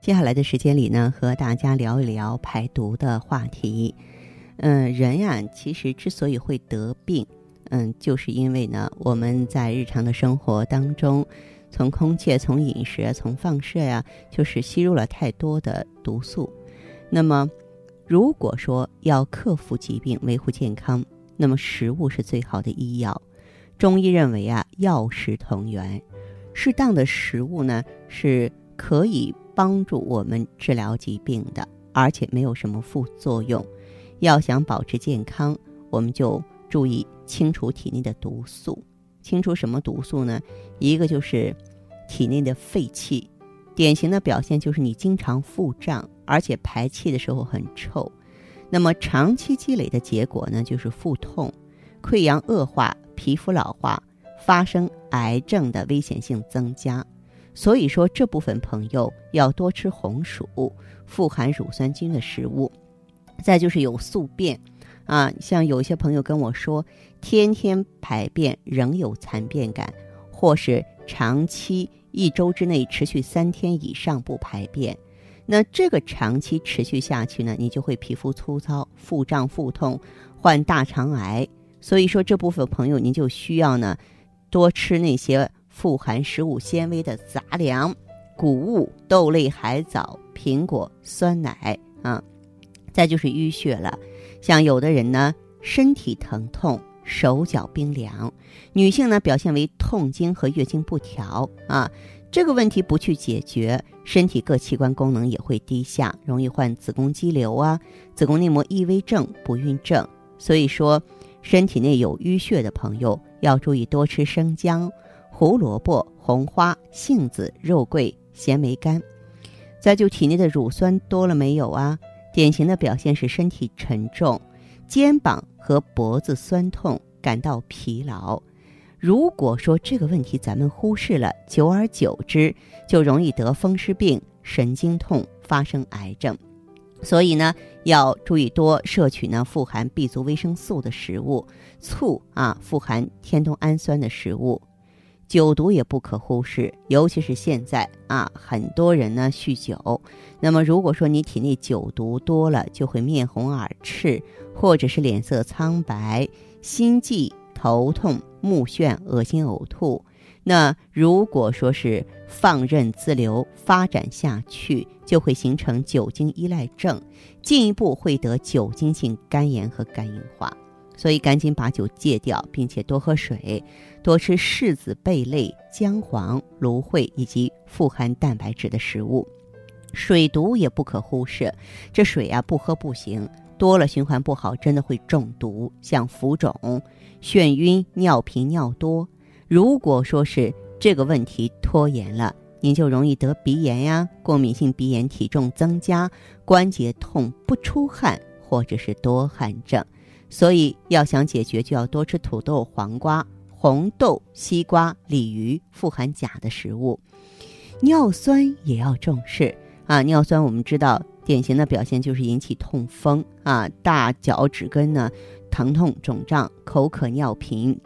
接下来的时间里呢，和大家聊一聊排毒的话题。嗯，人呀，其实之所以会得病，嗯，就是因为呢，我们在日常的生活当中。从空气、从饮食、从放射呀，就是吸入了太多的毒素。那么，如果说要克服疾病、维护健康，那么食物是最好的医药。中医认为啊，药食同源，适当的食物呢是可以帮助我们治疗疾病的，而且没有什么副作用。要想保持健康，我们就注意清除体内的毒素。清除什么毒素呢？一个就是体内的废气，典型的表现就是你经常腹胀，而且排气的时候很臭。那么长期积累的结果呢，就是腹痛、溃疡恶化、皮肤老化、发生癌症的危险性增加。所以说，这部分朋友要多吃红薯、富含乳酸菌的食物。再就是有宿便。啊，像有些朋友跟我说，天天排便仍有残便感，或是长期一周之内持续三天以上不排便，那这个长期持续下去呢，你就会皮肤粗糙、腹胀、腹痛、患大肠癌。所以说这部分朋友您就需要呢，多吃那些富含食物纤维的杂粮、谷物、豆类、海藻、苹果、酸奶啊。再就是淤血了。像有的人呢，身体疼痛、手脚冰凉；女性呢，表现为痛经和月经不调啊。这个问题不去解决，身体各器官功能也会低下，容易患子宫肌瘤啊、子宫内膜异位症、不孕症。所以说，身体内有淤血的朋友要注意多吃生姜、胡萝卜、红花、杏子、肉桂、咸梅干。再就体内的乳酸多了没有啊？典型的表现是身体沉重、肩膀和脖子酸痛、感到疲劳。如果说这个问题咱们忽视了，久而久之就容易得风湿病、神经痛、发生癌症。所以呢，要注意多摄取呢富含 B 族维生素的食物，醋啊富含天冬氨酸的食物。酒毒也不可忽视，尤其是现在啊，很多人呢酗酒。那么，如果说你体内酒毒多了，就会面红耳赤，或者是脸色苍白、心悸、头痛、目眩、恶心、呕吐。那如果说是放任自流发展下去，就会形成酒精依赖症，进一步会得酒精性肝炎和肝硬化。所以赶紧把酒戒掉，并且多喝水，多吃柿子、贝类、姜黄、芦荟以及富含蛋白质的食物。水毒也不可忽视，这水啊不喝不行，多了循环不好，真的会中毒，像浮肿、眩晕、尿频、尿多。如果说是这个问题拖延了，您就容易得鼻炎呀，过敏性鼻炎，体重增加，关节痛，不出汗，或者是多汗症。所以要想解决，就要多吃土豆、黄瓜、红豆、西瓜、鲤鱼，富含钾的食物。尿酸也要重视啊！尿酸我们知道，典型的表现就是引起痛风啊，大脚趾根呢疼痛肿胀，口渴尿频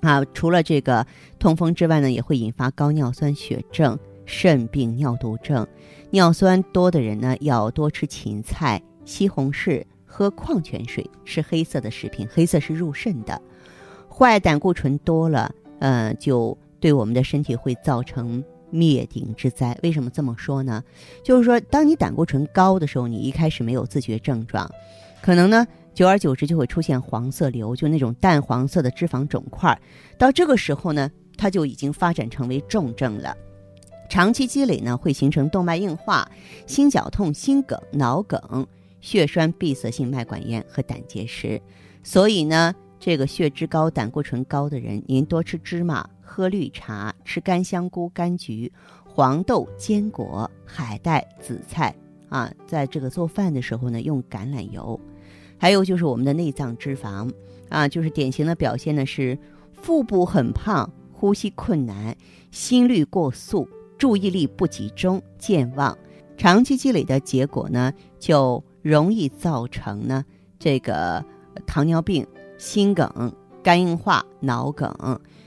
啊。除了这个痛风之外呢，也会引发高尿酸血症、肾病、尿毒症。尿酸多的人呢，要多吃芹菜、西红柿。喝矿泉水，吃黑色的食品，黑色是入肾的。坏胆固醇多了，呃，就对我们的身体会造成灭顶之灾。为什么这么说呢？就是说，当你胆固醇高的时候，你一开始没有自觉症状，可能呢，久而久之就会出现黄色瘤，就那种淡黄色的脂肪肿块。到这个时候呢，它就已经发展成为重症了。长期积累呢，会形成动脉硬化、心绞痛、心梗、脑梗。血栓闭塞性脉管炎和胆结石，所以呢，这个血脂高、胆固醇高的人，您多吃芝麻、喝绿茶、吃干香菇、柑橘、黄豆、坚果、海带、紫菜啊，在这个做饭的时候呢，用橄榄油。还有就是我们的内脏脂肪啊，就是典型的表现呢是腹部很胖、呼吸困难、心率过速、注意力不集中、健忘。长期积累的结果呢，就容易造成呢这个糖尿病、心梗、肝硬化、脑梗。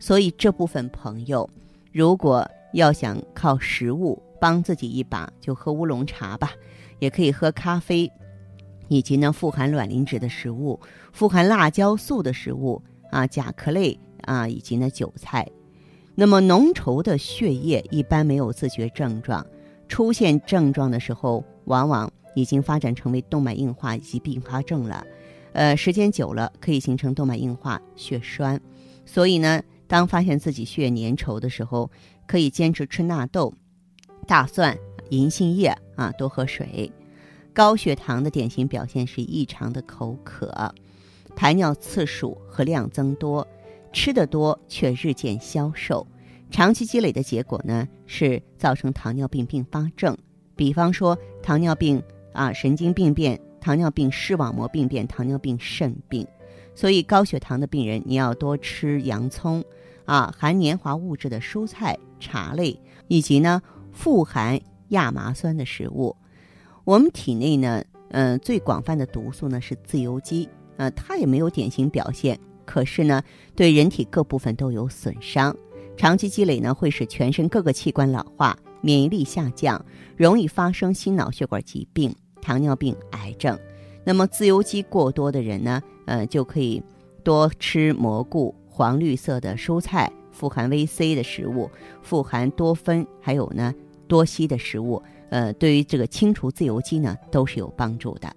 所以这部分朋友，如果要想靠食物帮自己一把，就喝乌龙茶吧，也可以喝咖啡。以及呢，富含卵磷脂的食物，富含辣椒素的食物啊，甲壳类啊，以及呢韭菜。那么浓稠的血液一般没有自觉症状，出现症状的时候，往往已经发展成为动脉硬化以及并发症了。呃，时间久了可以形成动脉硬化、血栓。所以呢，当发现自己血液粘稠的时候，可以坚持吃纳豆、大蒜、银杏叶啊，多喝水。高血糖的典型表现是异常的口渴，排尿次数和量增多，吃得多却日渐消瘦。长期积累的结果呢，是造成糖尿病并发症，比方说糖尿病啊神经病变、糖尿病视网膜病变、糖尿病肾病。所以高血糖的病人，你要多吃洋葱啊，含粘化物质的蔬菜、茶类，以及呢富含亚麻酸的食物。我们体内呢，嗯，最广泛的毒素呢是自由基，呃，它也没有典型表现，可是呢，对人体各部分都有损伤。长期积累呢，会使全身各个器官老化，免疫力下降，容易发生心脑血管疾病、糖尿病、癌症。那么自由基过多的人呢，呃，就可以多吃蘑菇、黄绿色的蔬菜、富含维 C 的食物、富含多酚，还有呢多硒的食物。呃，对于这个清除自由基呢，都是有帮助的。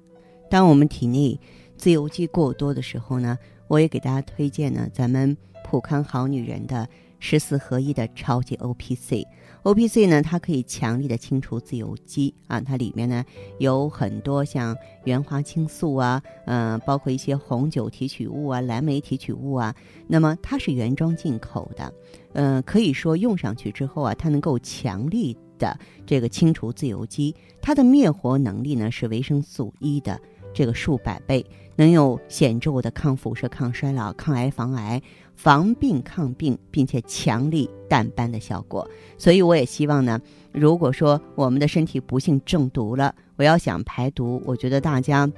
当我们体内自由基过多的时候呢，我也给大家推荐呢，咱们普康好女人的十四合一的超级 O P C。O P C 呢，它可以强力的清除自由基啊，它里面呢有很多像原花青素啊，嗯，包括一些红酒提取物啊、蓝莓提取物啊。那么它是原装进口的，嗯，可以说用上去之后啊，它能够强力。的这个清除自由基，它的灭活能力呢是维生素 E 的这个数百倍，能有显著的抗辐射、抗衰老、抗癌防癌、防病抗病，并且强力淡斑的效果。所以我也希望呢，如果说我们的身体不幸中毒了，我要想排毒，我觉得大家。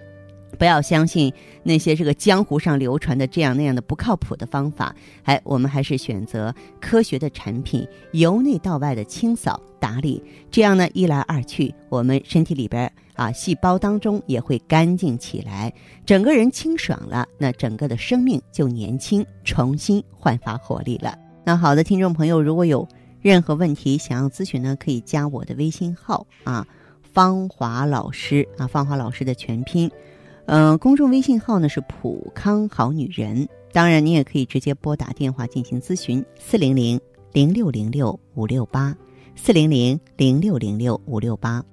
不要相信那些这个江湖上流传的这样那样的不靠谱的方法，哎，我们还是选择科学的产品，由内到外的清扫打理，这样呢一来二去，我们身体里边啊细胞当中也会干净起来，整个人清爽了，那整个的生命就年轻，重新焕发活力了。那好的，听众朋友，如果有任何问题想要咨询呢，可以加我的微信号啊，芳华老师啊，芳华老师的全拼。嗯，公众微信号呢是普康好女人，当然你也可以直接拨打电话进行咨询，四零零零六零六五六八，四零零零六零六五六八。